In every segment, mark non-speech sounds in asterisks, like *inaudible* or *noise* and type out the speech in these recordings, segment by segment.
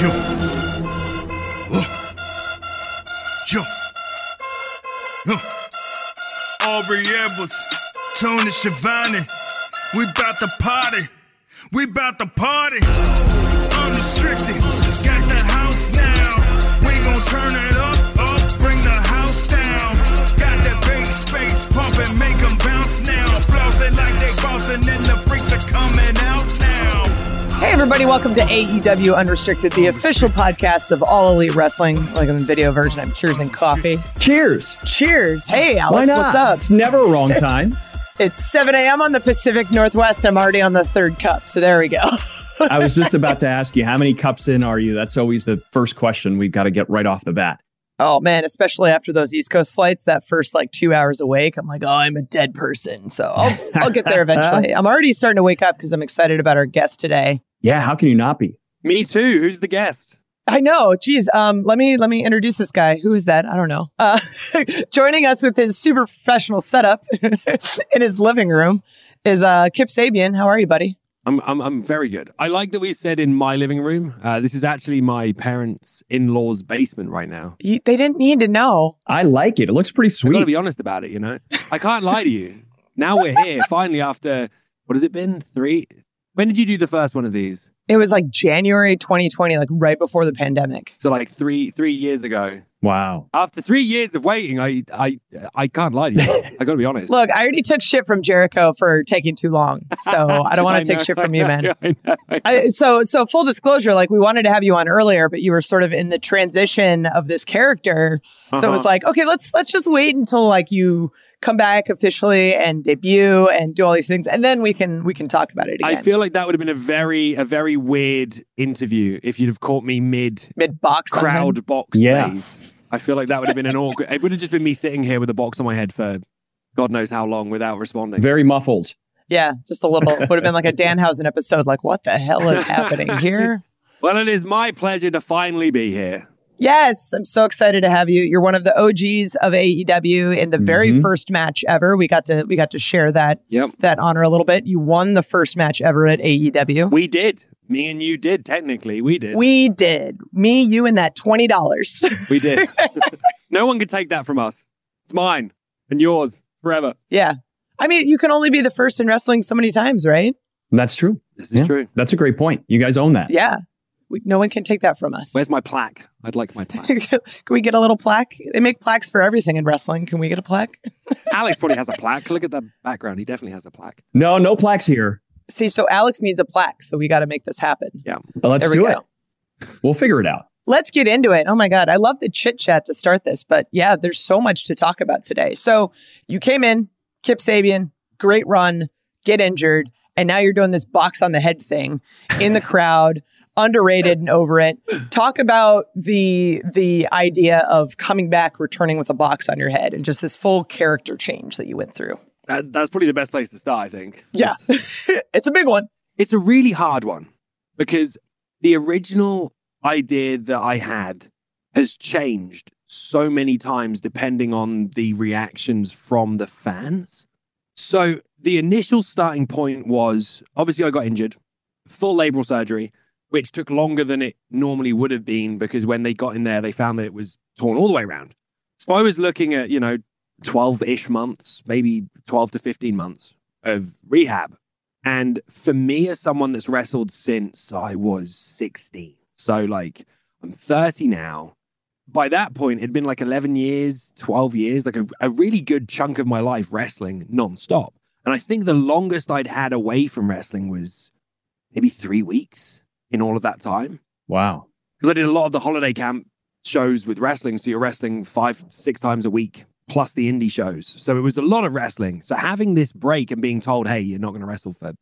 Yo. Uh. Yo. Uh. Aubrey Edwards, Tony Schiavone. We bout to party. We bout to party. Unrestricted. Got the house now. We gon' turn it up, up. Bring the house down. Got that big space pumping, make 'em bounce now. Flossing like they bossin' and the freaks are coming out. Hey, everybody, welcome to AEW Unrestricted, the official podcast of All Elite Wrestling. Like in the video version, I'm cheers and coffee. Cheers. Cheers. Hey, Alex, what's up? It's never a wrong time. *laughs* It's 7 a.m. on the Pacific Northwest. I'm already on the third cup, so there we go. *laughs* I was just *laughs* about to ask you, how many cups in are you? That's always the first question we've got to get right off the bat. oh, man, especially after those East Coast flights, that first like two hours awake, I'm like, oh, I'm a dead person. So I'll, I'll get there eventually. I'm already starting to wake up because I'm excited about our guest today. Yeah, how can you not be? Me too. Who's the guest? I know. Geez, um, let me let me introduce this guy. Who is that? I don't know. Uh, *laughs* joining us with his super professional setup *laughs* in his living room is uh, Kip Sabian. How are you, buddy? I'm I'm I'm very good. I like that we said in my living room. Uh, this is actually my parents' in-laws' basement right now. You, they didn't need to know. I like it. It looks pretty sweet. I got to be honest about it. You know, I can't lie to you. Now we're here finally after what has it been? Three. When did you do the first one of these? It was like January 2020, like right before the pandemic. So like three three years ago. wow. After three years of waiting, I I I can't lie to you. I got to be honest. *laughs* Look, I already took shit from Jericho for taking too long, so I don't *laughs* want to take know, shit from I you, know, man. *laughs* I know, I know. I, so, so full disclosure, like we wanted to have you on earlier, but you were sort of in the transition of this character. So it was Uh-huh. like, okay, let's let's just wait until like you come back officially and debut and do all these things, and then we can we can talk about it again. I feel like that would have been a very a very weird interview if you'd have caught me mid mid box crowd box Yeah. phase. I feel like that would have been an awkward. It would have just been me sitting here with a box on my head for God knows how long without responding. Very muffled. Yeah, just a little. Would have been like a Danhausen episode. Like, what the hell is happening here? *laughs* well, it is my pleasure to finally be here. Yes, I'm so excited to have you. You're one of the OGs of AEW in the very Mhm. first match ever. We got to we got to share that Yep, that honor a little bit. You won the first match ever at AEW. we did. Me and you did. Technically, we did. We did. Me, you, and that twenty dollars. We did. *laughs* *laughs* no one can take that from us. It's mine and yours forever. yeah. I mean, you can only be the first in wrestling so many times, right? That's true. This is Yeah. true. That's a great point. You guys own that. Yeah. We, no one can take that from us. Where's my plaque? I'd like my plaque. *laughs* can we get a little plaque? They make plaques for everything in wrestling. Can we get a plaque? *laughs* Alex probably has a plaque. Look at the background. He definitely has a plaque. No, no plaques here. See, so Alex needs a plaque, so we got to make this happen. Uh, Let's There do go. it. We'll figure it out. Let's get into it. Oh my God. I love the chit chat to start this, but yeah, there's so much to talk about today. So you came in, Kip Sabian, great run, get injured, and now you're doing this box on the head thing in the crowd, underrated and over it. Talk about the the idea of coming back, returning with a box on your head, and just this full character change that you went through. That, that's probably the best place to start, I think. Yeah. It's- *laughs* it's a big one. it's a really hard one because the original idea that I had has changed so many times depending on the reactions from the fans. So the initial starting point was obviously I got injured, full labral surgery, which took longer than it normally would have been because when they got in there, they found that it was torn all the way around. So I was looking at, you know, 12 ish months, maybe 12 to 15 months of rehab. And for me, as someone that's wrestled since I was 16, so like I'm 30 now. By that point, it'd been like 11 years, 12 years, like a, a really good chunk of my life wrestling nonstop. And I think the longest I'd had away from wrestling was maybe three weeks in all of that time. Wow. Because I did a lot of the holiday camp shows with wrestling. So you're wrestling five, six times a week, plus the indie shows. So it was a lot of wrestling. So having this break and being told, hey, you're not going to wrestle for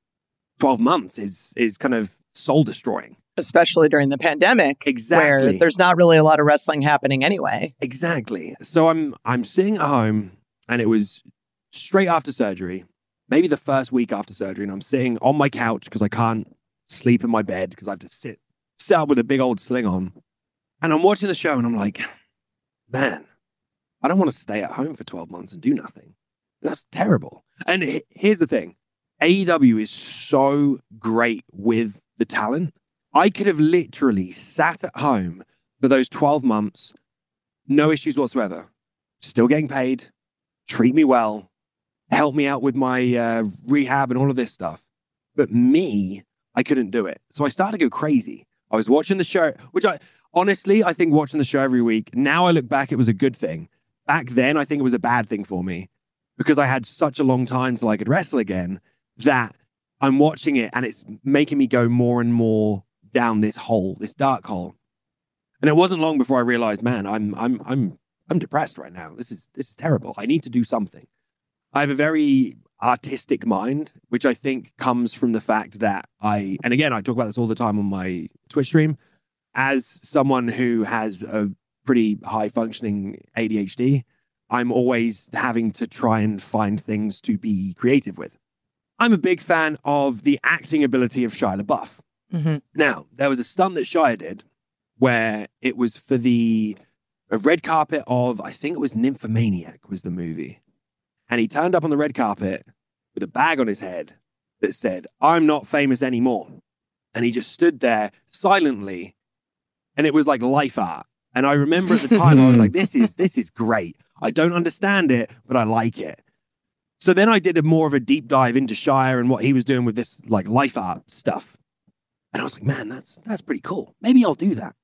12 months is is kind of soul destroying. Especially during the pandemic. Where Exactly. there's not really a lot of wrestling happening anyway. Exactly. So I'm I'm sitting at home and it was straight after surgery, maybe the first week after surgery, and I'm sitting on my couch because I can't sleep in my bed because I have to sit sit up with a big old sling on. And I'm watching the show and I'm like, man, I don't want to stay at home for 12 months and do nothing. That's terrible. And he- here's the thing. AEW is so great with the talent. I could have literally sat at home for those 12 months no issues whatsoever. Still getting paid, treat me well, help me out with my uh, rehab and all of this stuff. But me, I couldn't do it. So I started to go crazy. I was watching the show, which I honestly, I think watching the show every week, now I look back, it was a good thing. Back then, I think it was a bad thing for me because I had such a long time till I could wrestle again that I'm watching it and it's making me go more and more down this hole, this dark hole. And it wasn't long before I realized, man, I'm I'm I'm I'm depressed right now. This is this is terrible. I need to do something. I have a very artistic mind, which I think comes from the fact that I and again I talk about this all the time on my Twitch stream. As someone who has a pretty high functioning ADHD, I'm always having to try and find things to be creative with. I'm a big fan of the acting ability of Shia LaBeouf. Mhm. Now, there was a stunt that Shia did where it was for the a red carpet of, I think it was Nymphomaniac was the movie. And he turned up on the red carpet with a bag on his head that said, I'm not famous anymore. And he just stood there silently. And it was like life art. And I remember at the time, I was like, *laughs* this is, this is great. I don't understand it, but I like it. So then I did a more of a deep dive into Shia and what he was doing with this like life art stuff. And I was like, man, that's that's pretty cool. Maybe I'll do that.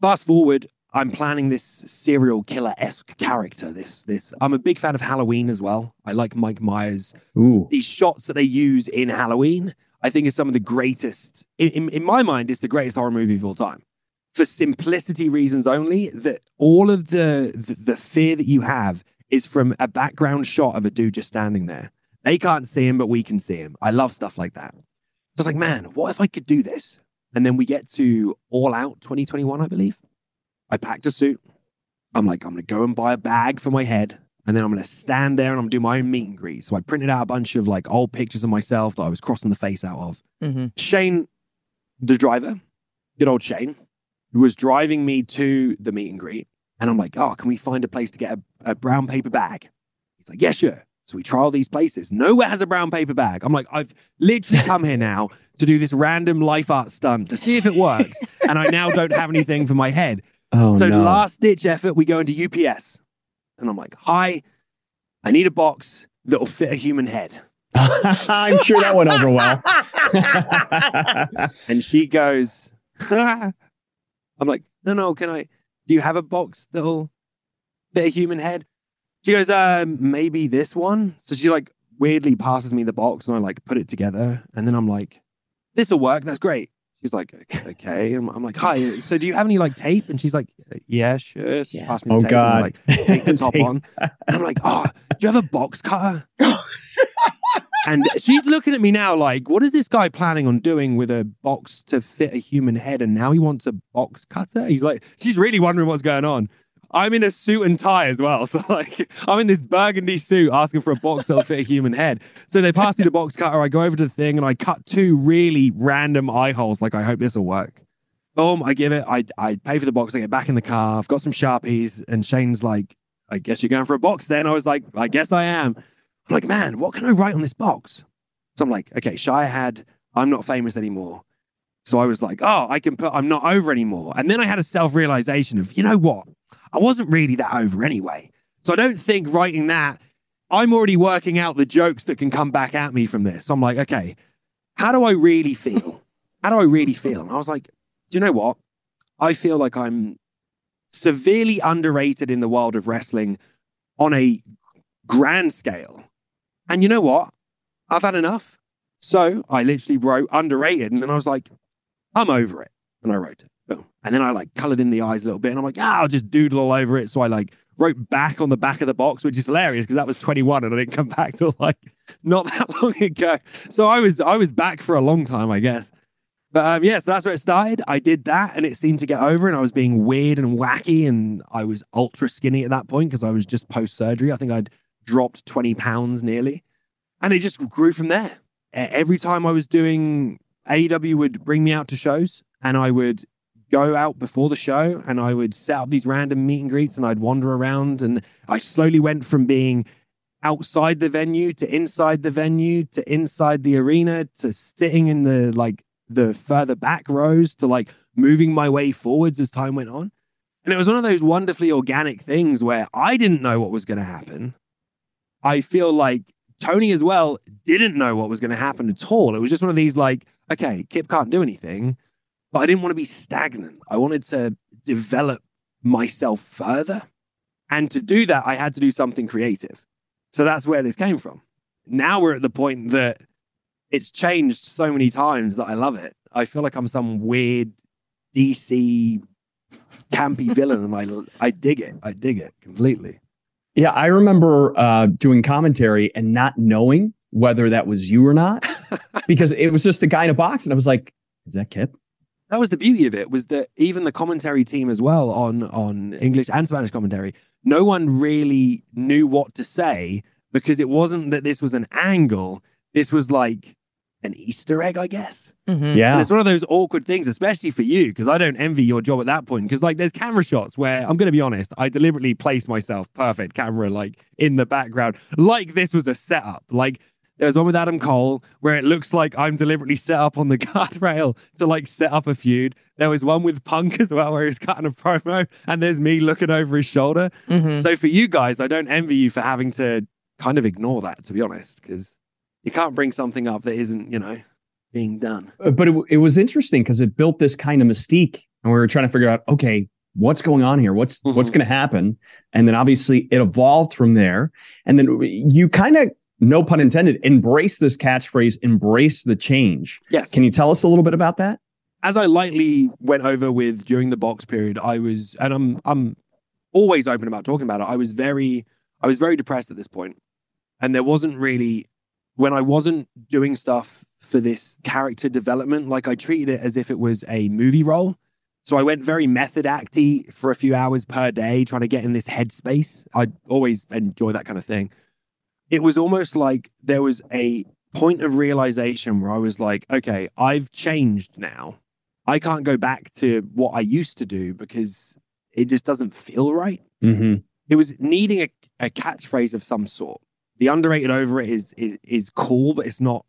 Fast forward, I'm planning this serial killer esque character. This this I'm a big fan of Halloween as well. I like Mike Myers. Ooh. These shots that they use in Halloween, I think is some of the greatest. In, in, in my mind, it's the greatest horror movie of all time. For simplicity reasons only, that all of the, the the fear that you have is from a background shot of a dude just standing there. They can't see him, but we can see him. I love stuff like that. So I was like, man, what if I could do this? And then we get to All Out 2021, I believe. I packed a suit. I'm like, I'm going to go and buy a bag for my head. And then I'm going to stand there and I'm going to do my own meet and greet. So I printed out a bunch of like old pictures of myself that I was crossing the face out of. Mhm. Shane, the driver, good old Shane, was driving me to the meet and greet. And I'm like, oh, can we find a place to get a, a brown paper bag? He's like, yeah, sure. So we try all these places. Nowhere has a brown paper bag. I'm like, I've literally come here now to do this random life art stunt to see if it works. and I now don't have anything for my head. Oh, so no. last ditch effort, we go into UPS. And I'm like, hi, I need a box that'll fit a human head. *laughs* I'm sure that went over well. *laughs* And she goes, *laughs* I'm like, no, no, can I, do you have a box that'll fit a human head? She goes, uh, maybe this one. So she like weirdly passes me the box and I like put it together. And then I'm like, this will work. That's great. She's like, okay. okay. I'm, I'm like, hi. So do you have any like tape? And she's like, yeah, sure. So she Yeah. passed me the oh tape and God. like, take the *laughs* top Tape. on. And I'm like, oh, do you have a box cutter? *laughs* and she's looking at me now like, what is this guy planning on doing with a box to fit a human head? And now he wants a box cutter? He's like, she's really wondering what's going on. I'm in a suit and tie as well. *laughs* So like I'm in this burgundy suit asking for a box that'll fit a human head. So they pass me the box cutter. I go over to the thing and I cut two really random eye holes. Like I hope this will work. Boom, I give it. I I pay for the box. I get back in the car. I've got some Sharpies. And Shane's like, I guess you're going for a box then. I was like, I guess I am. I'm like, man, what can I write on this box? So I'm like, okay, Shia had, I'm not famous anymore. So I was like, oh, I can put, I'm not over anymore. And then I had a self realization of, you know what? I wasn't really that over anyway. So I don't think writing that, I'm already working out the jokes that can come back at me from this. So I'm like, okay, how do I really feel? How do I really feel? And I was like, do you know what? I feel like I'm severely underrated in the world of wrestling on a grand scale. And you know what? I've had enough. So I literally wrote underrated and then I was like, I'm over it. And I wrote it. Boom. And then I like colored in the eyes a little bit and I'm like, ah, I'll just doodle all over it. So I like wrote back on the back of the box, which is hilarious because that was 21 and I didn't come *laughs* back till like not that *laughs* long ago. So I was I was back for a long time, I guess. But um, yeah, so that's where it started. I did that and it seemed to get over, and I was being weird and wacky, and I was ultra skinny at that point because I was just post surgery. I think I'd dropped 20 pounds nearly, and it just grew from there. Every time I was doing AEW would bring me out to shows, and I would go out before the show and I would set up these random meet and greets and I'd wander around and I slowly went from being outside the venue to inside the venue to inside the arena to sitting in the like the further back rows to like moving my way forwards as time went on. And it was one of those wonderfully organic things where I didn't know what was going to happen. I feel like Tony as well didn't know what was going to happen at all. It was just one of these like, okay, Kip can't do anything, but I didn't want to be stagnant. I wanted to develop myself further. And to do that, I had to do something creative. So that's where this came from. Now we're at the point that it's changed so many times that I love it. I feel like I'm some weird DC campy *laughs* villain, and I I dig it. I dig it completely. Yeah, I remember uh, doing commentary and not knowing whether that was you or not, *laughs* because it was just a guy in a box, and I was like, "Is that Kip?" That was the beauty of it was that even the commentary team as well on on English and Spanish commentary, no one really knew what to say because it wasn't that this was an angle. This was like an Easter egg, I guess. Mm-hmm. Yeah, And it's one of those awkward things, especially for you, because I don't envy your job at that point. Because like, there's camera shots where I'm going to be honest, I deliberately placed myself perfect camera like in the background, like this was a setup. Like there's one with Adam Cole where it looks like I'm deliberately set up on the *laughs* guardrail to like set up a feud. There was one with Punk as well where he's cutting a promo, and there's me looking over his shoulder. Mm-hmm. So for you guys, I don't envy you for having to kind of ignore that, to be honest, because you can't bring something up that isn't, you know, being done. Uh, but it, it was interesting because it built this kind of mystique, and we were trying to figure out, okay, what's going on here? What's Mhm. what's going to happen? And then obviously it evolved from there, and then you kind of, no pun intended, embrace this catchphrase, embrace the change. Yes. Can you tell us a little bit about that? as I lightly went over with during the box period, I was, and I'm, I'm always open about talking about it. I was very, I was very depressed at this point, and there wasn't really, when I wasn't doing stuff for this character development, like I treated it as if it was a movie role. So I went very method acty for a few hours per day, trying to get in this headspace. I always enjoy that kind of thing. It was almost like there was a point of realization where I was like, okay, I've changed now. I can't go back to what I used to do because it just doesn't feel right. Mm-hmm. It was needing a, a catchphrase of some sort. The underrated over it is is is cool, but it's not.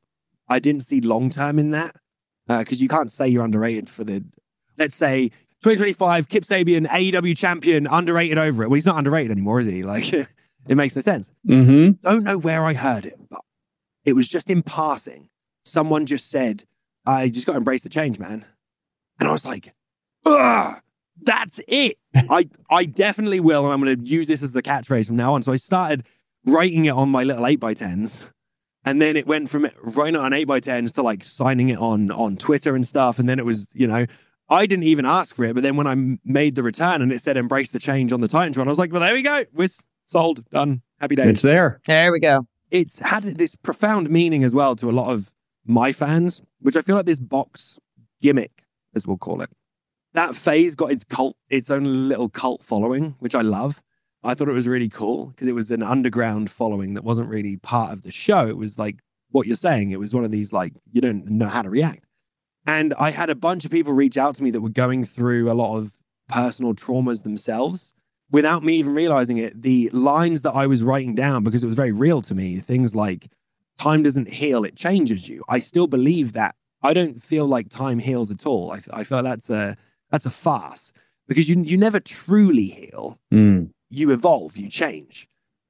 I didn't see long term in that because you can't say you're underrated for the. Let's say 2025 Kip Sabian AEW champion underrated over it. Well, he's not underrated anymore, is he? Like *laughs* it makes no sense Mm-hmm. don't know where I heard it, but it was just in passing. Someone just said, I just got to embrace the change, man. And I was like, Ugh, that's it. *laughs* I, I definitely will. And I'm going to use this as a catchphrase from now on. So I started writing it on my little eight by tens. And then it went from writing it on eight by tens to like signing it on, on Twitter and stuff. And then it was, you know, I didn't even ask for it. But then when I made the return and it said embrace the change on the Titantron, I was like, well, there we go. We're sold, done. Happy days It's there. There we go. it's had this profound meaning as well to a lot of my fans, which I feel like this box gimmick, as we'll call it, that phase got its cult, its own little cult following, which I love. I thought it was really cool because it was an underground following that wasn't really part of the show. It was like what you're saying. It was one of these like you don't know how to react. And I had a bunch of people reach out to me that were going through a lot of personal traumas themselves without me even realizing it. The lines that I was writing down, because it was very real to me, things like time doesn't heal, it changes you. I still believe that. I don't feel like time heals at all. I, I feel like that's a that's a farce because you you never truly heal. Mm. You evolve, you change.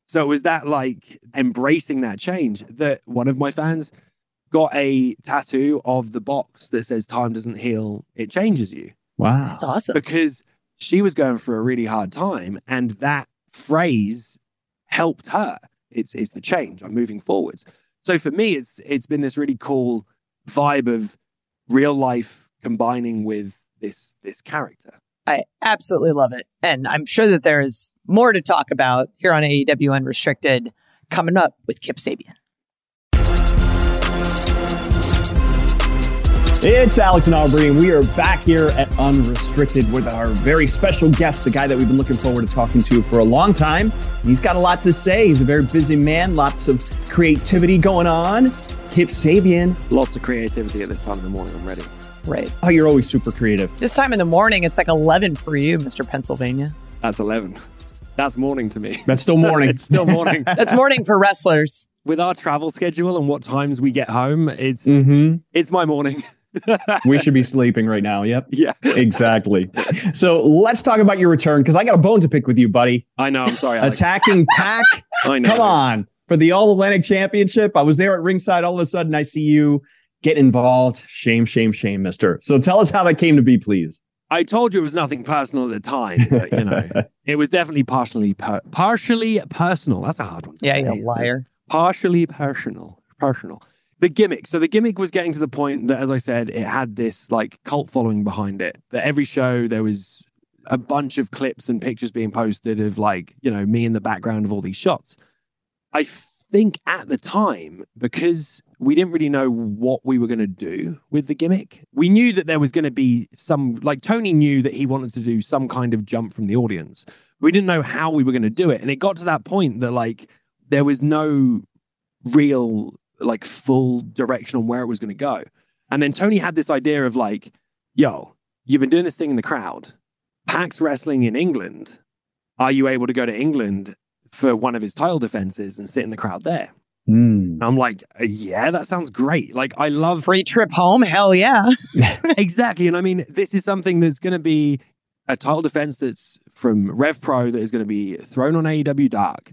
So it was that like embracing that change that one of my fans got a tattoo of the box that says time doesn't heal, it changes you Wow. That's awesome. because she was going through a really hard time and that phrase helped her it's it's the change i'm moving forwards so for me it's it's been this really cool vibe of real life combining with this this character I absolutely love it. And I'm sure that there is more to talk about here on AEW Unrestricted coming up with Kip Sabian. It's Alex and Aubrey, and we are back here at Unrestricted with our very special guest, the guy that we've been looking forward to talking to for a long time. He's got a lot to say. He's a very busy man, lots of creativity going on. Kip Sabian. Lots of creativity at this time in the morning. I'm ready. Right. Oh, you're always super creative. This time in the morning, it's like 11 for you, Mr. Pennsylvania. That's 11. That's morning to me. That's still morning. *laughs* it's still morning. *laughs* That's morning for wrestlers. With our travel schedule and what times we get home, it's mm-hmm. it's my morning. We should be sleeping right now. Yep. *laughs* Yeah. exactly. So let's talk about your return because I got a bone to pick with you, buddy. I know. I'm sorry. Alex. Attacking Pac. *laughs* I know. Come on. For the All Atlantic Championship, I was there at ringside. All of a sudden, I see you get involved. Shame, shame, shame, mister. So tell us how that came to be, please. I told you it was nothing personal at the time, but you know, *laughs* it was definitely partially per- partially personal. That's a hard one. Yeah, say. you liar. Partially personal. Personal. The gimmick. So the gimmick was getting to the point that, as I said, it had this like cult following behind it. That every show there was a bunch of clips and pictures being posted of like you know me in the background of all these shots. I think at the time because we didn't really know what we were going to do with the gimmick. We knew that there was going to be some, like Tony knew that he wanted to do some kind of jump from the audience. We didn't know how we were going to do it. And it got to that point that, like, there was no real, like, full direction on where it was going to go. And then Tony had this idea of, like, yo, you've been doing this thing in the crowd. Pac's wrestling in England. Are you able to go to England for one of his title defenses and sit in the crowd there? Mm. I'm like, yeah, that sounds great. Like, I love Free trip home? Hell yeah. *laughs* *laughs* exactly. And I mean, this is something that's going to be a title defense that's from Rev Pro that is going to be thrown on AEW Dark.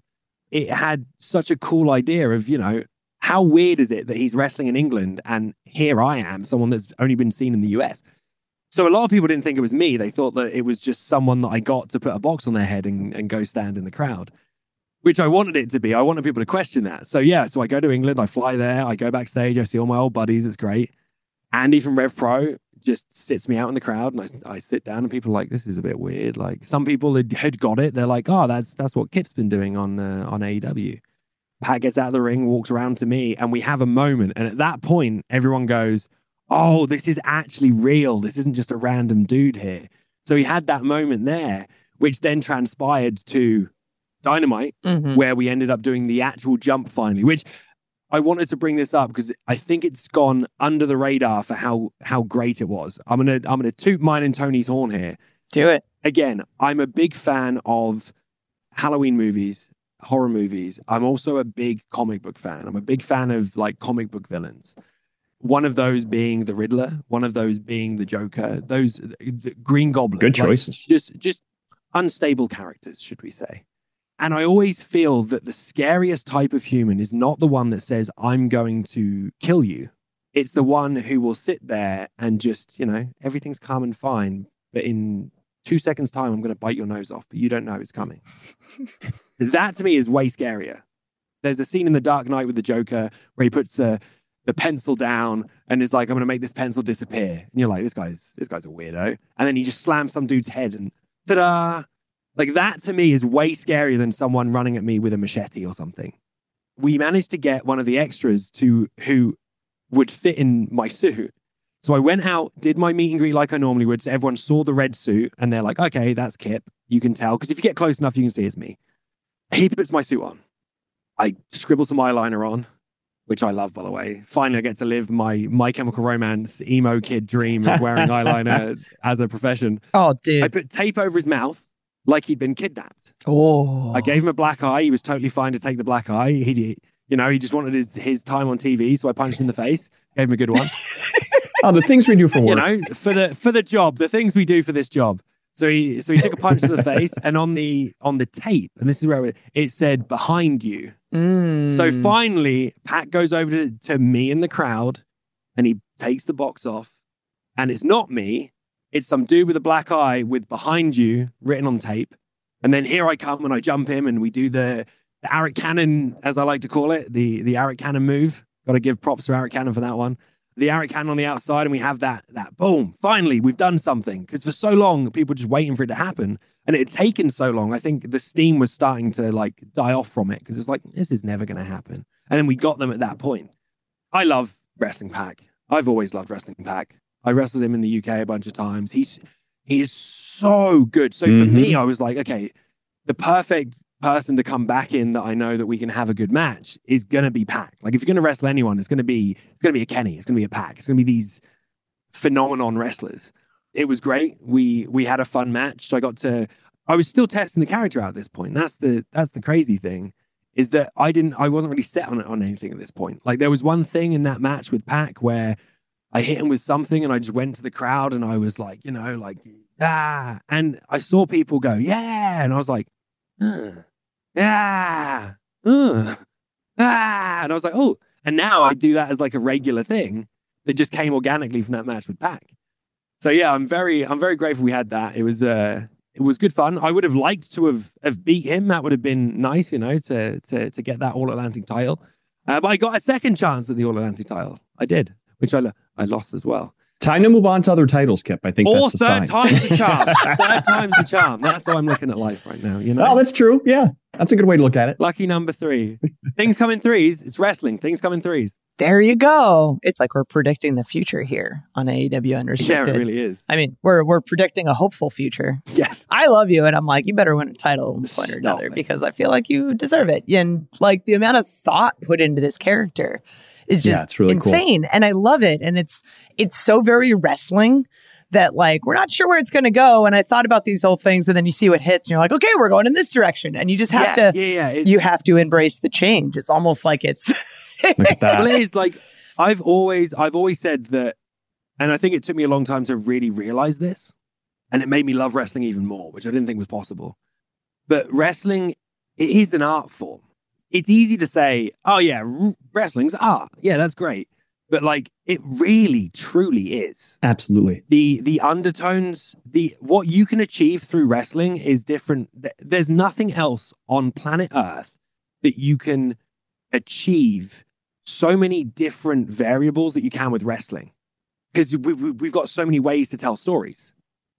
It had such a cool idea of, you know, how weird is it that he's wrestling in England and here I am, someone that's only been seen in the US. So a lot of people didn't think it was me. They thought that it was just someone that I got to put a box on their head and, and go stand in the crowd which I wanted it to be. I wanted people to question that. So yeah, so I go to England, I fly there, I go backstage, I see all my old buddies. It's great. Andy from Rev Pro just sits me out in the crowd, and I, I sit down, and people are like, "This is a bit weird." Like some people had, had got it. They're like, "Oh, that's that's what Kip's been doing on uh, on AEW." Pac gets out of the ring, walks around to me, and we have a moment. And at that point, everyone goes, "Oh, this is actually real. This isn't just a random dude here." So he had that moment there, which then transpired to Dynamite, Mhm. where we ended up doing the actual jump finally, which I wanted to bring this up because I think it's gone under the radar for how how great it was. I'm gonna I'm gonna toot mine and Tony's horn here. Do it. Again, I'm a big fan of Halloween movies, horror movies. I'm also a big comic book fan. I'm a big fan of like comic book villains. One of those being the Riddler, one of those being the Joker, those the Green Goblin. Good Like, choices. just just unstable characters, should we say? And I always feel that the scariest type of human is not the one that says, I'm going to kill you. It's the one who will sit there and just, you know, everything's calm and fine. But in two seconds' time, I'm going to bite your nose off, but you don't know it's coming. *laughs* that to me is way scarier. There's a scene in The Dark Knight with the Joker where he puts the, the pencil down and is like, I'm going to make this pencil disappear. And you're like, this guy's, this guy's a weirdo. And then he just slams some dude's head and ta da! Like that to me is way scarier than someone running at me with a machete or something. We managed to get one of the extras to who would fit in my suit. So I went out, did my meet and greet like I normally would. So everyone saw the red suit and they're like, okay, that's Kip. You can tell. Because if you get close enough, you can see it's me. He puts my suit on. I scribble some eyeliner on, which I love, by the way. Finally, I get to live my My Chemical Romance emo kid dream of wearing eyeliner *laughs* as a profession. Oh, dude. I put tape over his mouth like he'd been kidnapped. Oh. I gave him a black eye. He was totally fine to take the black eye. He, you know, he just wanted his, his time on TV. So I punched him in the face, gave him a good one. *laughs* Oh, the things we do for work. you know, for the for the job, the things we do for this job. So he so he took a punch to the face, and on the on the tape, and this is where it, it said behind you. Mm. So finally, Pac goes over to, to me in the crowd, and he takes the box off, and it's not me. It's some dude with a black eye with behind you written on tape. And then here I come and I jump him and we do the, the Arik Cannon, as I like to call it, the, the Arik Cannon move. Got to give props to Arik Cannon for that one. The Arik cannon on the outside, and we have that that boom. Finally, we've done something. Because for so long, people were just waiting for it to happen, and it had taken so long. I think the steam was starting to like die off from it because it's like this is never going to happen. And then we got them at that point. I love wrestling Pac. I've always loved wrestling Pac. I wrestled him in the UK a bunch of times. He's he is so good. So for Mhm. me, I was like, okay, the perfect person to come back in that I know that we can have a good match is gonna be Pac. Like if you're gonna wrestle anyone, it's gonna be it's gonna be a Kenny, it's gonna be a Pac, it's gonna be these phenomenon wrestlers. It was great. We we had a fun match. So I got to I was still testing the character out at this point. That's the that's the crazy thing. Is that I didn't I wasn't really set on it on anything at this point. Like there was one thing in that match with Pac where I hit him with something and I just went to the crowd and I was like, you know, like ah and I saw people go, yeah, and I was like, yeah, uh, ah, and I was like, oh, and now I do that as like a regular thing that just came organically from that match with Pac. So yeah, I'm very I'm very grateful we had that. It was uh it was good fun. I would have liked to have have beat him. That would have been nice, you know, to to to get that All Atlantic title. Uh, but I got a second chance at the All Atlantic title. I did, which I I lost as well. Time to move on to other titles, Kip. I think Or that's the sign. third time's the charm. *laughs* third time's the charm. That's how I'm looking at life right now. You know, Oh, that's true. Yeah, that's a good way to look at it. lucky number three. Things come in threes. It's wrestling. Things come in threes. There you go. It's like we're predicting the future here on AEW Yeah, Unrestricted. it really is. I mean, we're we're predicting a hopeful future. Yes. I love you, and I'm like, you better win a title one point or another it. because I feel like you deserve it. And like the amount of thought put into this character is just it's really cool. insane, and I love it. And it's it's so very wrestling that like we're not sure where it's going to go. And I thought about these old things, and then you see what hits, and you're like, okay, we're going in this direction, and you just have yeah, to yeah, yeah. You have to embrace the change. It's almost like it's *laughs* well, it is like I've always I've always said that, and I think it took me a long time to really realize this, and it made me love wrestling even more, which I didn't think was possible. But wrestling, it is an art form. It's easy to say, "Oh yeah, wrestling's art. Yeah, that's great," but like it really, truly is. Absolutely. the the undertones the what you can achieve through wrestling is different there's nothing else on planet earth that you can achieve so many different variables that you can with wrestling because we, we, we've got so many ways to tell stories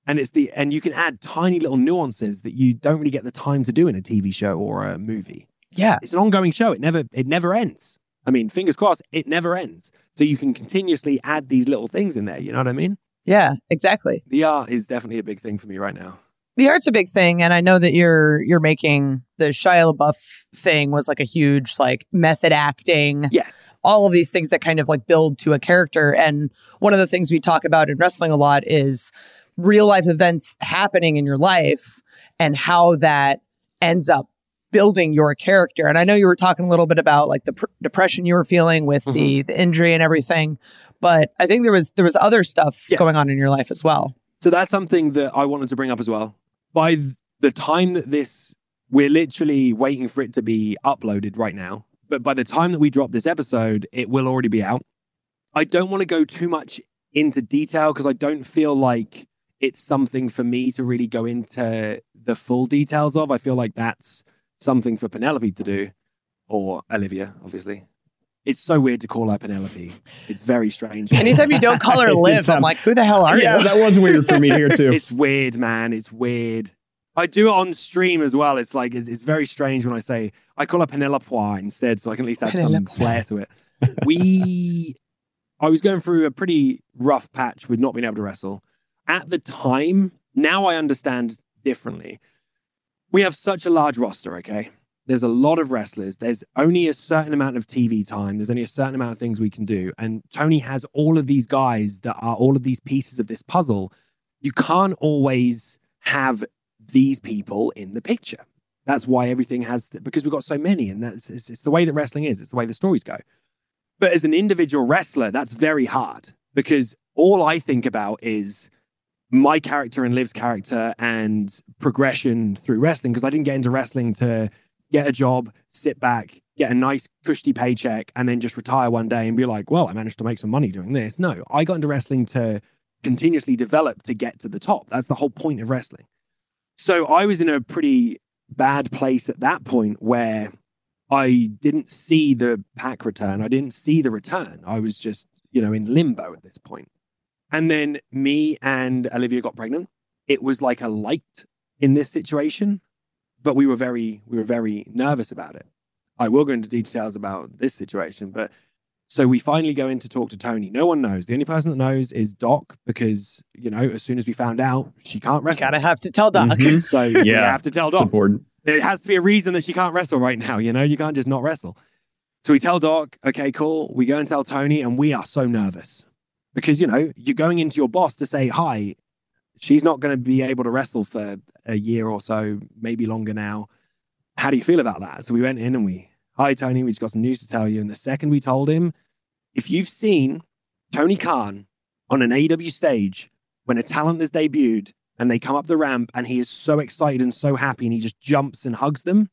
and it's the and you can add tiny little nuances that you don't really get the time to do in a tv show or a movie yeah, it's an ongoing show it never it never ends i mean fingers crossed it never ends so you can continuously add these little things in there you know what i mean yeah, exactly. the art is definitely a big thing for me right now. the art's a big thing and i know that you're you're making the shia labeouf thing was like a huge like method acting Yes. all of these things that kind of like build to a character and one of the things we talk about in wrestling a lot is real life events happening in your life and how that ends up building your character and i know you were talking a little bit about like the pr- depression you were feeling with mm-hmm. the the injury and everything but i think there was there was other stuff Yes. going on in your life as well So that's something that I wanted to bring up as well. By th- the time that this, we're literally waiting for it to be uploaded right now. But by the time that we drop this episode, it will already be out. I don't want to go too much into detail because I don't feel like it's something for me to really go into the full details of. I feel like that's something for Penelope to do or Olivia, obviously. It's so weird to call her Penelope. It's very strange. anytime you don't call her *laughs* It liv i'm sound- like who the hell are yeah, you that was weird for me here *laughs* too. It's weird, man. It's weird. I do it on stream as well. It's like it's it's very strange when I say I call her Penelope instead, so I can at least add some flair to it. We, I was going through a pretty rough patch with not being able to wrestle at the time. Now I understand differently. We have such a large roster. Okay, there's a lot of wrestlers. There's only a certain amount of TV time. There's only a certain amount of things we can do, and Tony has all of these guys that are all of these pieces of this puzzle you can't always have these people in the picture. That's why everything has to, because we've got so many, and that's it's, it's the way that wrestling is. It's the way the stories go. But as an individual wrestler, that's very hard because all I think about is my character and Liv's character and progression through wrestling. Because I didn't get into wrestling to get a job, sit back, get a nice cushy paycheck, and then just retire one day and be like, "Well, I managed to make some money doing this." No, I got into wrestling to continuously develop to get to the top. That's the whole point of wrestling. So I was in a pretty bad place at that point where I didn't see the Pac return. I didn't see the return. I was just you know, in limbo at this point. And then me and Olivia got pregnant. It was like a light in this situation, but we were very, we were very nervous about it. I will go into details about this situation, but so we finally go in to talk to Tony. No one knows. The only person that knows is Doc because, you know, as soon as we found out, she can't wrestle. Gotta have to tell Doc. Mhm. So *laughs* yeah. we have to tell It's Doc. important. It has to be a reason that she can't wrestle right now, you know? You can't just not wrestle. So we tell Doc, okay, cool. We go and tell Tony, and we are so nervous because, you know, you're going into your boss to say, hi, she's not going to be able to wrestle for a year or so, maybe longer now. How do you feel about that? So we went in and we, hi, Tony, we just got some news to tell you. And the second we told him, if you've seen Tony Khan on an AEW stage when a talent has debuted and they come up the ramp and he is so excited and so happy and he just jumps and hugs them,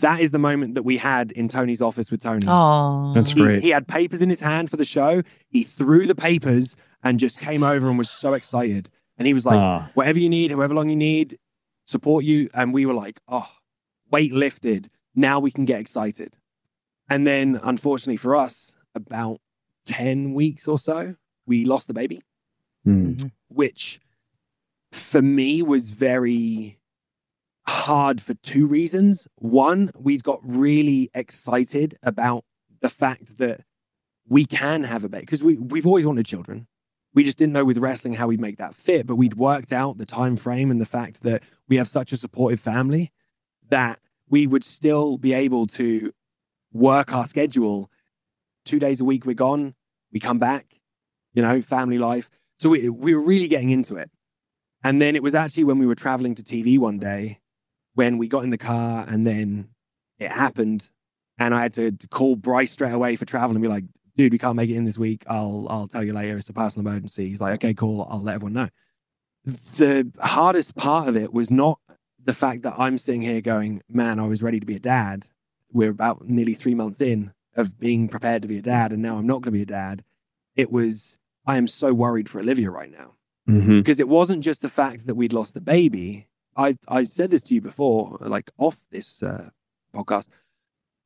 that is the moment that we had in Tony's office with Tony. Aw. That's great. he had papers in his hand for the show. He threw the papers and just came over and was so excited. And he was like, Ah, whatever you need, however long you need, support you. And we were like, oh, weight lifted. Now we can get excited. And then, unfortunately for us, about 10 weeks or so, we lost the baby, hmm. which for me was very hard for two reasons. One, we got really excited about the fact that we can have a baby because we, we've always wanted children. We just didn't know with wrestling how we'd make that fit, but we'd worked out the time frame and the fact that we have such a supportive family that we would still be able to work our schedule. Two days a week, we're gone. We come back, you know, family life. So we, we were really getting into it. And then it was actually when we were traveling to TV one day when we got in the car and then it happened. And I had to call Bryce straight away for travel and be like, dude, we can't make it in this week. I'll I'll tell you later. It's a personal emergency. He's like, okay, cool. I'll let everyone know. The hardest part of it was not the fact that I'm sitting here going, man, I was ready to be a dad. We're about nearly three months in of being prepared to be a dad, and now I'm not going to be a dad. It was, I am so worried for Olivia right now Mhm. because it wasn't just the fact that we'd lost the baby. I I said this to you before, like off this uh, podcast.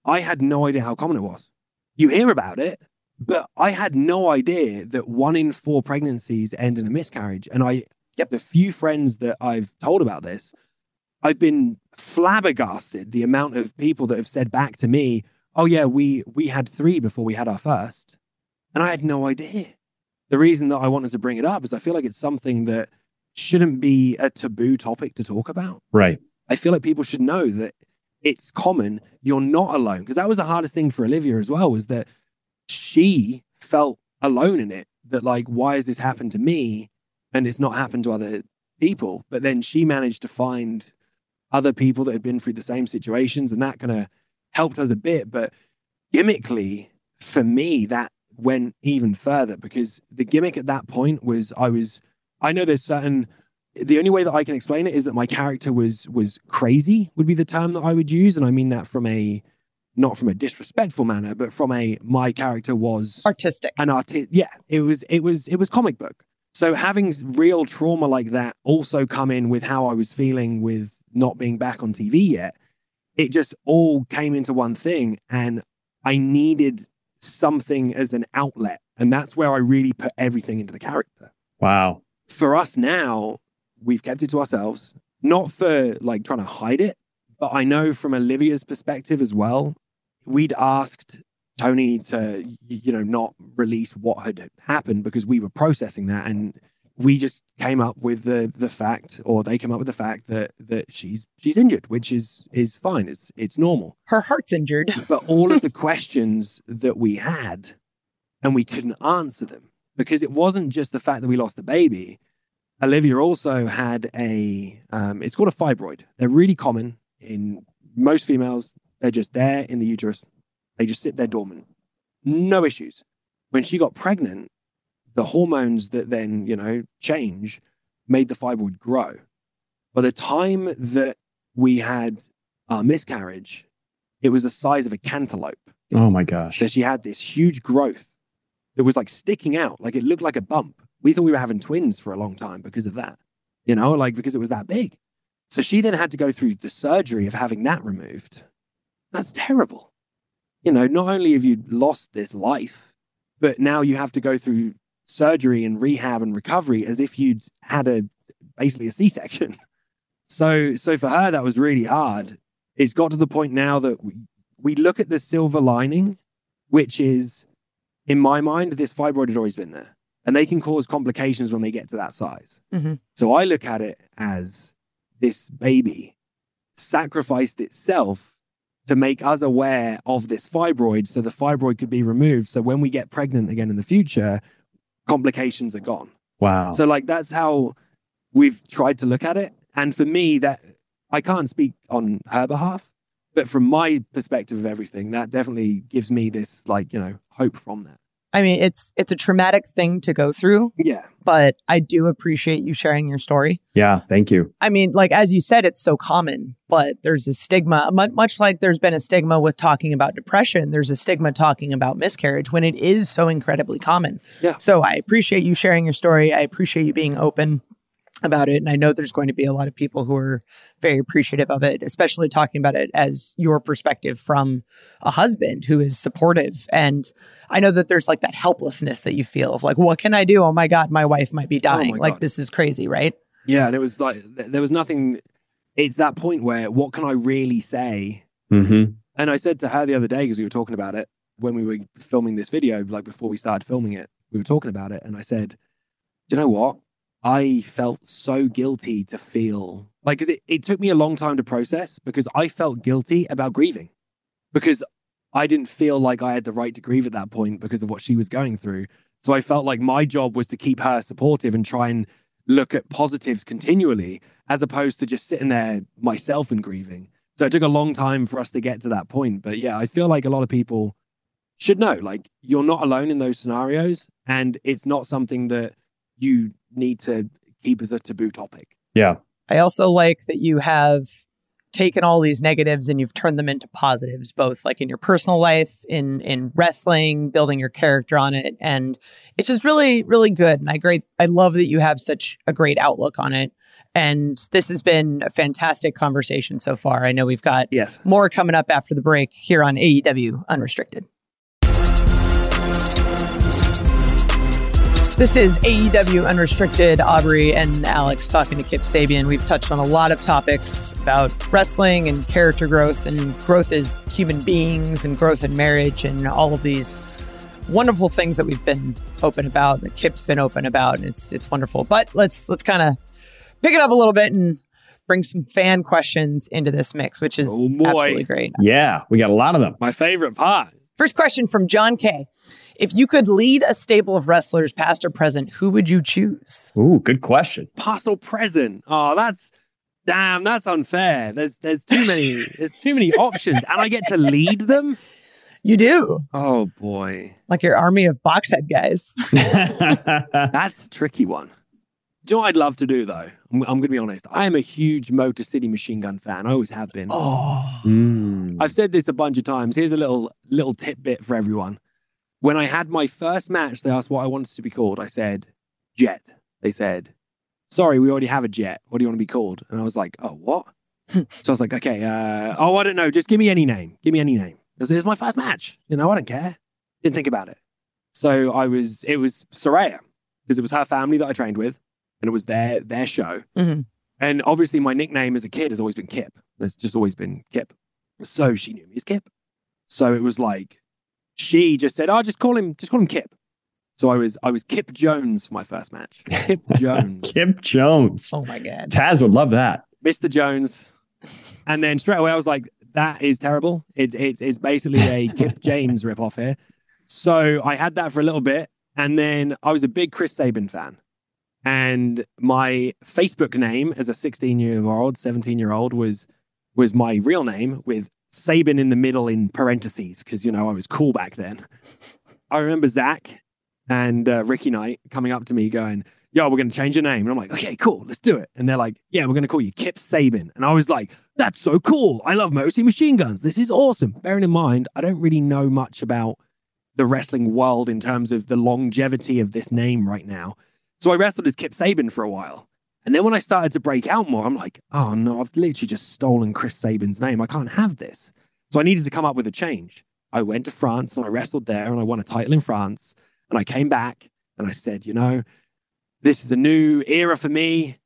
I had no idea how common it was. You hear about it, but I had no idea that one in four pregnancies end in a miscarriage. And I, Yep. the few friends that I've told about this, I've been flabbergasted the amount of people that have said back to me, "Oh yeah, we we had three before we had our first. and I had no idea the reason that I wanted to bring it up is I feel like it's something that shouldn't be a taboo topic to talk about. Right. I feel like people should know that it's common. You're not alone. Because that was the hardest thing for Olivia as well, was that she felt alone in it. That, like, why has this happened to me and it's not happened to other people? But then she managed to find other people that had been through the same situations, and that kind of helped us a bit. But gimmickly, for me, that went even further because the gimmick at that point was I was, I know there's certain the only way that I can explain it is that my character was was crazy would be the term that I would use, and I mean that from a not from a disrespectful manner, but from a my character was Artistic. an artist. Yeah, it was it was it was comic book. So having real trauma like that also come in with how I was feeling with not being back on TV yet, it just all came into one thing, and I needed something as an outlet, and that's where I really put everything into the character Wow. For us now, we've kept it to ourselves, not for like trying to hide it, but I know from Olivia's perspective as well, we'd asked Tony to, you know, not release what had happened because we were processing that. And we just came up with the the fact, or they came up with the fact that that she's she's injured, which is is fine. It's it's normal Her heart's injured. but all of the *laughs* questions that we had and we couldn't answer them because it wasn't just the fact that we lost the baby. Olivia also had a um, it's called a fibroid. They're really common in most females. They're just there in the uterus. They just sit there dormant. No issues. When she got pregnant the hormones that then you know change made the fibroid grow. By the time that we had our miscarriage it was the size of a cantaloupe. Oh my gosh. So she had this huge growth that was like sticking out, like it looked like a bump. We thought we were having twins for a long time because of that, you know, like because it was that big. So she then had to go through the surgery of having that removed. That's terrible. You know, not only have you lost this life, but now you have to go through surgery and rehab and recovery as if you'd had a basically a C-section. *laughs* So so for her that was really hard. It's got to the point now that we, we look at the silver lining, which is in my mind this fibroid had always been there and they can cause complications when they get to that size. Mhm. So I look at it as this baby sacrificed itself to make us aware of this fibroid so the fibroid could be removed. So when we get pregnant again in the future, complications are gone. Wow. So like that's how we've tried to look at it. And for me, that I can't speak on her behalf, but from my perspective of everything, that definitely gives me this like, you know, hope from that. I mean, it's it's a traumatic thing to go through, Yeah. but I do appreciate you sharing your story. yeah. Thank you. I mean, like as you said, it's so common, but there's a stigma, much like there's been a stigma with talking about depression. There's a stigma talking about miscarriage when it is so incredibly common. Yeah. So I appreciate you sharing your story. I appreciate you being open about it, and I know there's going to be a lot of people who are very appreciative of it, especially talking about it as your perspective from a husband who is supportive. And I know that there's like that helplessness that you feel of like, what can I do? Oh my God, my wife might be dying. my like this is crazy, right? Yeah. And it was like, th- there was nothing, it's that point where what can I really say? Mm-hmm. And I said to her the other day, because we were talking about it when we were filming this video, like before we started filming it, we were talking about it. And I said, Do you know what? I felt so guilty to feel like, because it, it took me a long time to process because I felt guilty about grieving because I didn't feel like I had the right to grieve at that point because of what she was going through. So I felt like my job was to keep her supportive and try and look at positives continually as opposed to just sitting there myself and grieving. So it took a long time for us to get to that point. But yeah, I feel like a lot of people should know like you're not alone in those scenarios and it's not something that you need to keep as a taboo topic. Yeah. I also like that you have taken all these negatives and you've turned them into positives, both like in your personal life, in in wrestling, building your character on it, and it's just really, really good. And I great, I love that you have such a great outlook on it. And this has been a fantastic conversation so far. I know we've got Yes. more coming up after the break here on AEW Unrestricted. This is AEW Unrestricted. Aubrey and Alex talking to Kip Sabian. We've touched on a lot of topics about wrestling and character growth and growth as human beings and growth in marriage and all of these wonderful things that we've been open about, that Kip's been open about. And it's it's wonderful. But let's let's kind of pick it up a little bit and bring some fan questions into this mix, which is Oh, absolutely great. Yeah. We got a lot of them. My favorite part. First question from John K. If you could lead a stable of wrestlers, past or present, who would you choose? Ooh, good question. Past or present. Oh, that's damn, that's unfair. There's there's too many *laughs* there's too many options. And I get to lead them. You do. Oh boy. Like your army of boxhead guys. *laughs* That's a tricky one. Do you know what I'd love to do though? I'm, I'm gonna be honest. I am a huge Motor City machine gun fan. I always have been. Oh. Mm. I've said this a bunch of times. Here's a little little tidbit for everyone. When I had my first match, they asked what I wanted to be called. I said, Jet. They said, Sorry, we already have a jet. What do you want to be called? And I was like, Oh, what? *laughs* so I was like, Okay, uh, oh, I don't know. Just give me any name. Give me any name. Because it was my first match. You know, I don't care. Didn't think about it. So I was, it was Saraya because it was her family that I trained with and it was their their show. Mhm. And obviously, my nickname as a kid has always been Kip. It's just always been Kip. So she knew me as Kip. So it was like she just said, "Oh, just call him, just call him Kip." So I was I was Kip Jones for my first match. *laughs* Kip Jones, Kip Jones. Oh my God. Taz would love that. Mr. Jones, and then straight away I was like, "That is terrible. It, it, it's basically a *laughs* Kip James ripoff here." So I had that for a little bit, and then I was a big Chris Sabin fan. And my Facebook name as a 16 year old, 17 year old was was my real name with Sabin in the middle in parentheses because you know I was cool back then. I remember Zak and uh, Ricky Knight coming up to me going, "Yo, we're going to change your name," and I'm like, "Okay, cool, let's do it." And they're like, "Yeah, we're going to call you Kip Sabin," and I was like, "That's so cool! I love Motor Machine Guns. This is awesome." Bearing in mind, I don't really know much about the wrestling world in terms of the longevity of this name right now. So I wrestled as Kip Sabin for a while. And then when I started to break out more, I'm like, oh no, I've literally just stolen Chris Sabin's name. I can't have this. So I needed to come up with a change. I went to France and I wrestled there and I won a title in France. And I came back and I said, you know, this is a new era for me.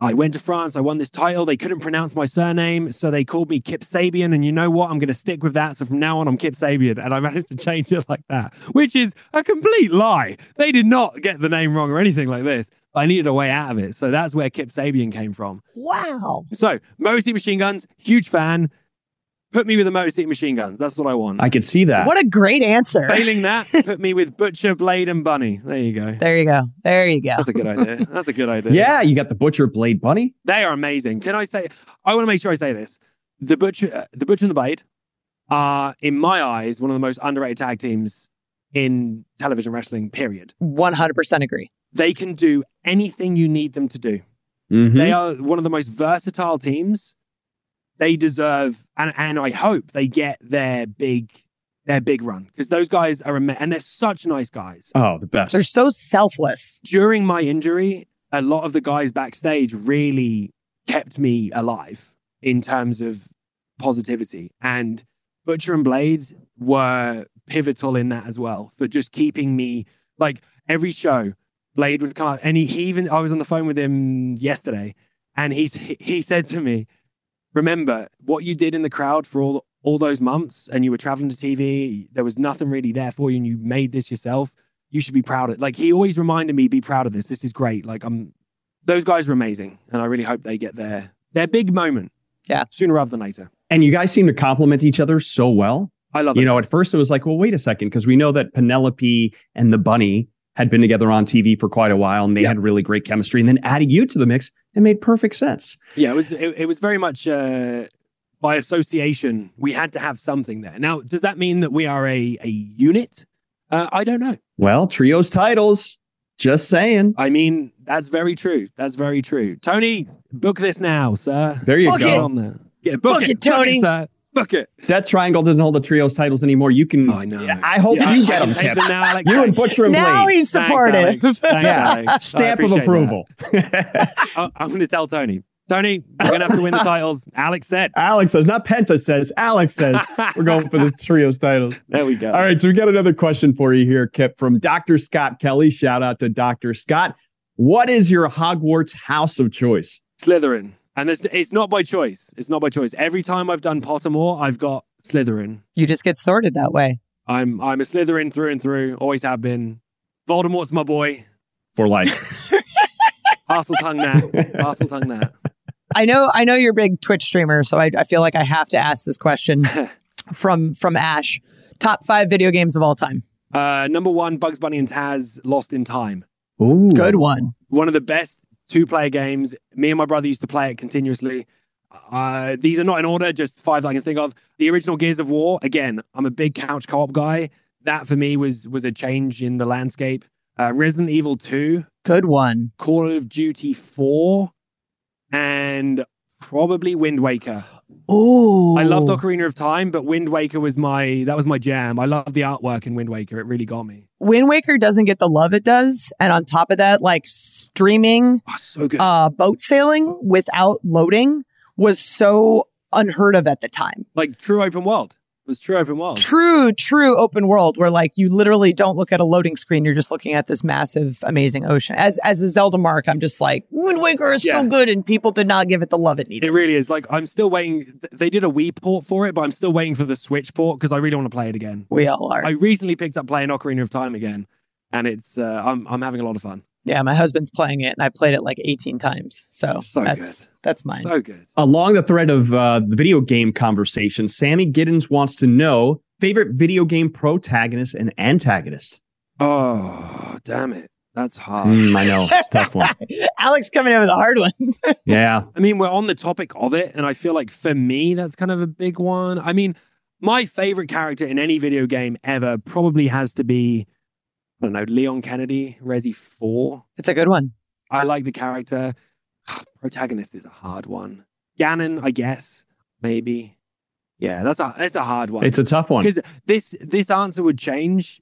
I went to France. I won this title. They couldn't pronounce my surname, so they called me Kip Sabian. And you know what? I'm going to stick with that. So from now on, I'm Kip Sabian. And I managed to change it like that, which is a complete lie. They did not get the name wrong or anything like this. I needed a way out of it. So that's where Kip Sabian came from. Wow. So, City Machine Guns, huge fan. Put me with the Motor City Machine Guns. That's what I want. I could see that. What a great answer. Failing that, *laughs* put me with Butcher, Blade, and Bunny. There you go. There you go. There you go. That's a good idea. That's a good idea. yeah, you got the Butcher Blade Bunny. They are amazing. Can I say? I want to make sure I say this. The Butcher, uh, the Butcher and the Blade are, in my eyes, one of the most underrated tag teams in television wrestling. Period. 100% agree. They can do anything you need them to do. Mhm. They are one of the most versatile teams. They deserve, and, and I hope they get their big, their big run because those guys are, ama- and they're such nice guys. oh, the best. They're so selfless. During my injury, a lot of the guys backstage really kept me alive in terms of positivity, and Butcher and Blade were pivotal in that as well for just keeping me like every show. Blade would come out, and he, he even I was on the phone with him yesterday, and he's he, he said to me, "Remember what you did in the crowd for all all those months, and you were traveling to TV. There was nothing really there for you, and you made this yourself. You should be proud of." it. Like he always reminded me, "Be proud of this. This is great." Like I'm, those guys are amazing, and I really hope they get their their big moment. Yeah. sooner rather than later. and you guys seem to complement each other so well. I love it. You know, at first it was like, well, wait a second, because we know that Penelope and the bunny had been together on TV for quite a while and they Yeah. had really great chemistry. And then adding you to the mix, it made perfect sense. Yeah, it was it, it was very much uh, by association. We had to have something there. Now, does that mean that we are a a unit? Uh, I don't know. Well, trios titles, just saying. I mean, that's very true. That's very true. Tony, book this now, sir. There you Book go. Get on there. Yeah, book, Book it, it, Tony. Book it, sir. Book it. That triangle doesn't hold the trios titles anymore. You can. Oh, I know. Yeah, I hope Yeah, you I- get I'll them, take Kip. them now, Alex. You and Butcher and Now Blade. he's Thanks, supportive. Alex. *laughs* Thanks, yeah, Alex. Stamp of approval. I, *laughs* oh, I'm going to tell Tony. Tony, we're going to have to win the titles. Alex said. Alex says, not Penta says. Alex says *laughs* we're going for the trios titles. There we go. All right, so we got another question for you here, Kip, from Dr. Scott Kelly. Shout out to Dr. Scott. What is your Hogwarts house of choice? Slytherin. And this, it's not by choice. It's not by choice. Every time I've done Pottermore, I've got Slytherin. You just get sorted that way. I'm I'm a Slytherin through and through. Always have been. Voldemort's my boy. For life. *laughs* Parseltongue that. Parseltongue that. I know I know you're a big Twitch streamer, so I, I feel like I have to ask this question *laughs* from from Ash. Top five video games of all time. Uh, number one, Bugs Bunny and Taz, Lost in Time. Ooh. Good one. One of the best two-player games. Me and my brother used to play it continuously. Uh, these are not in order, just five that I can think of. The original Gears of War. Again, I'm a big couch co-op guy. That for me was was a change in the landscape. Uh, Resident Evil 2. Good one. Call of Duty 4, and probably Wind Waker. Ooh. I loved Ocarina of Time, but Wind Waker was my that was my jam. I love the artwork in Wind Waker. It really got me. Wind Waker doesn't get the love it does, and on top of that, like streaming Oh, so good. uh, boat sailing without loading was so unheard of at the time. like true open world. It was true open world. True, true open world where like you literally don't look at a loading screen. You're just looking at this massive, amazing ocean. As as a Zelda mark, I'm just like Wind Waker is Yeah. so good, and people did not give it the love it needed. It really is. Like I'm still waiting. They did a Wii port for it, but I'm still waiting for the Switch port because I really want to play it again. We all are. I recently picked up playing Ocarina of Time again, and it's uh, I'm I'm having a lot of fun. yeah, my husband's playing it, and I played it like 18 times. So, So that's good. That's mine. So good. Along the thread of uh, the video game conversation, Sammy Giddens wants to know favorite video game protagonist and antagonist. Oh damn it, that's hard. Mm, I know. It's a tough one. *laughs* Alex coming in with the hard ones. *laughs* Yeah. I mean, we're on the topic of it, and I feel like for me, that's kind of a big one. I mean, my favorite character in any video game ever probably has to be, I don't know, Leon Kennedy, Resi 4. it's a good one. I like the character. *sighs* Protagonist is a hard one. Ganon, I guess, maybe. Yeah, that's a that's a hard one. It's a tough one. because this this answer would change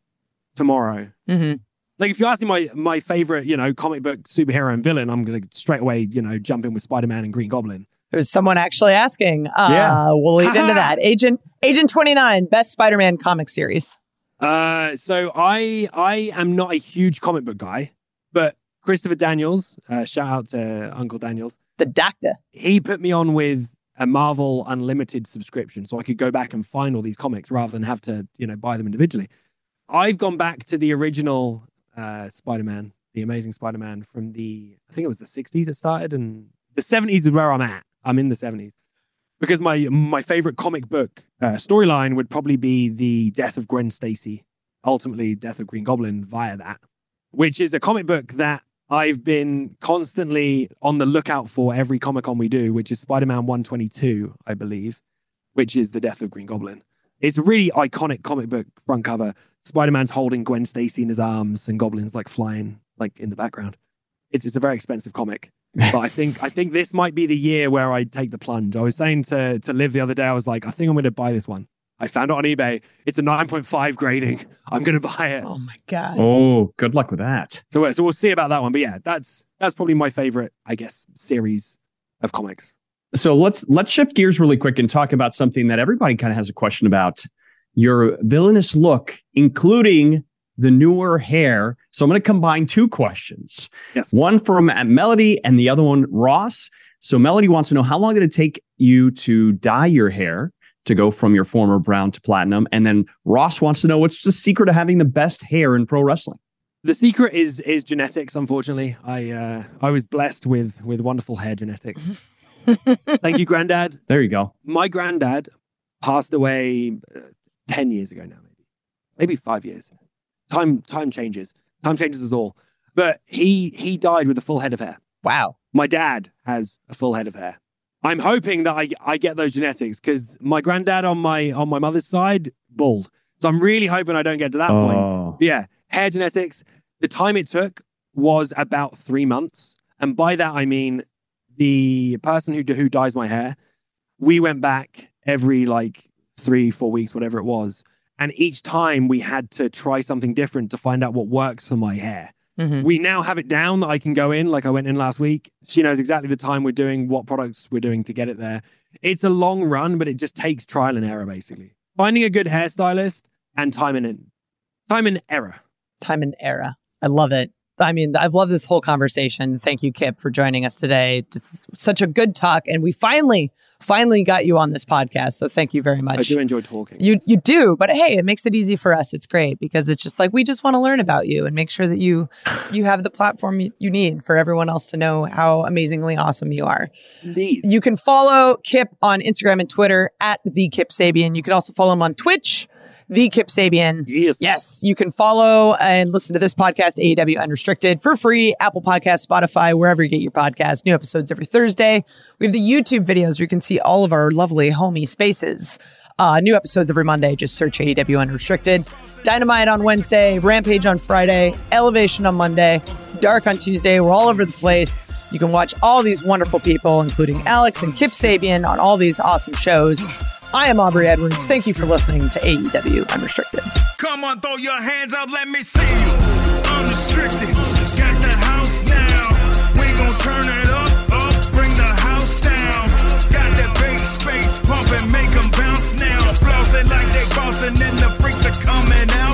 tomorrow. hmm Like if you ask me my my favorite, you know, comic book superhero and villain, I'm gonna straight away, you know, jump in with Spider Man and Green Goblin. There's someone actually asking. Uh, Yeah. We'll lead into that. *laughs* Agent Agent 29, best Spider-Man comic series. Uh, so I I am not a huge comic book guy, but Christopher Daniels, uh, shout out to Uncle Daniels, The Doctor. he put me on with a Marvel Unlimited subscription, so I could go back and find all these comics rather than have to you know buy them individually. I've gone back to the original uh, Spider-Man, the Amazing Spider-Man from the I think it was the '60s it started, and the '70s is where I'm at. I'm in the '70s because my my favorite comic book uh, storyline would probably be the death of Gwen Stacy, ultimately death of Green Goblin via that, which is a comic book that I've been constantly on the lookout for every Comic Con we do, which is Spider Man 122, I believe, which is the death of Green Goblin. It's a really iconic comic book front cover. Spider Man's holding Gwen Stacy in his arms and goblins like flying like in the background. It's, it's a very expensive comic but I think I think this might be the year where I take the plunge. I was saying to to Liv the other day, I was like, I think I'm going to buy this one. I found it on eBay. It's a 9.5 grading. I'm going to buy it. Oh my God. Oh, good luck with that. So uh, so we'll see about that one. But yeah, that's that's probably my favorite, I guess, series of comics. So let's let's shift gears really quick and talk about something that everybody kind of has a question about. Your villainous look, including the newer hair. So I'm going to combine two questions. Yes. One from uh, Melody and the other one Ross. So Melody wants to know how long did it take you to dye your hair to go from your former brown to platinum? And then Ross wants to know what's the secret of having the best hair in pro wrestling? The secret is is genetics. Unfortunately, I uh, I was blessed with with wonderful hair genetics. *laughs* Thank you, Granddad. There you go. My granddad passed away uh, ten years ago now, maybe maybe five years. Time time changes. Time changes us all. But he he died with a full head of hair. Wow. My dad has a full head of hair. I'm hoping that I I get those genetics because my granddad on my on my mother's side bald. So I'm really hoping I don't get to that point. Oh, Yeah, hair genetics. The time it took was about three months, and by that I mean the person who who dyes my hair. We went back every like three, four weeks, whatever it was, and each time we had to try something different to find out what works for my hair. Mhm. We now have it down that I can go in, like I went in last week. She knows exactly the time we're doing, what products we're doing to get it there. It's a long run, but it just takes trial and error, basically. Finding a good hairstylist and time and time and error. Time and error. I love it. I mean, I've loved this whole conversation. Thank you, Kip, for joining us today. Just such a good talk. And we finally, finally got you on this podcast. So thank you very much. I do enjoy talking. You you do, but hey, it makes it easy for us. It's great because it's just like we just want to learn about you and make sure that you *sighs* you have the platform you, you need for everyone else to know how amazingly awesome you are. Indeed. You can follow Kip on Instagram and Twitter at the Kip Sabian. You can also follow him on Twitch, the Kip Sabian. Yes. Yes, you can follow and listen to this podcast, AEW Unrestricted, for free, Apple Podcasts, Spotify, wherever you get your podcasts. New episodes every Thursday. We have the YouTube videos where you can see all of our lovely homey spaces. Uh, new episodes every Monday. Just search AEW Unrestricted. Dynamite on Wednesday, Rampage on Friday, Elevation on Monday, Dark on Tuesday. We're all over the place. You can watch all these wonderful people, including Alex and Kip Sabian, on all these awesome shows. I am Aubrey Edwards. Thank you for listening to AEW Unrestricted. Come on, throw your hands up, let me see you. Unrestricted, got the house now. We gon' turn it up, up, bring the house down. Got that big space pumping, make them bounce now. Flossing like they're bouncing and the freaks are coming out.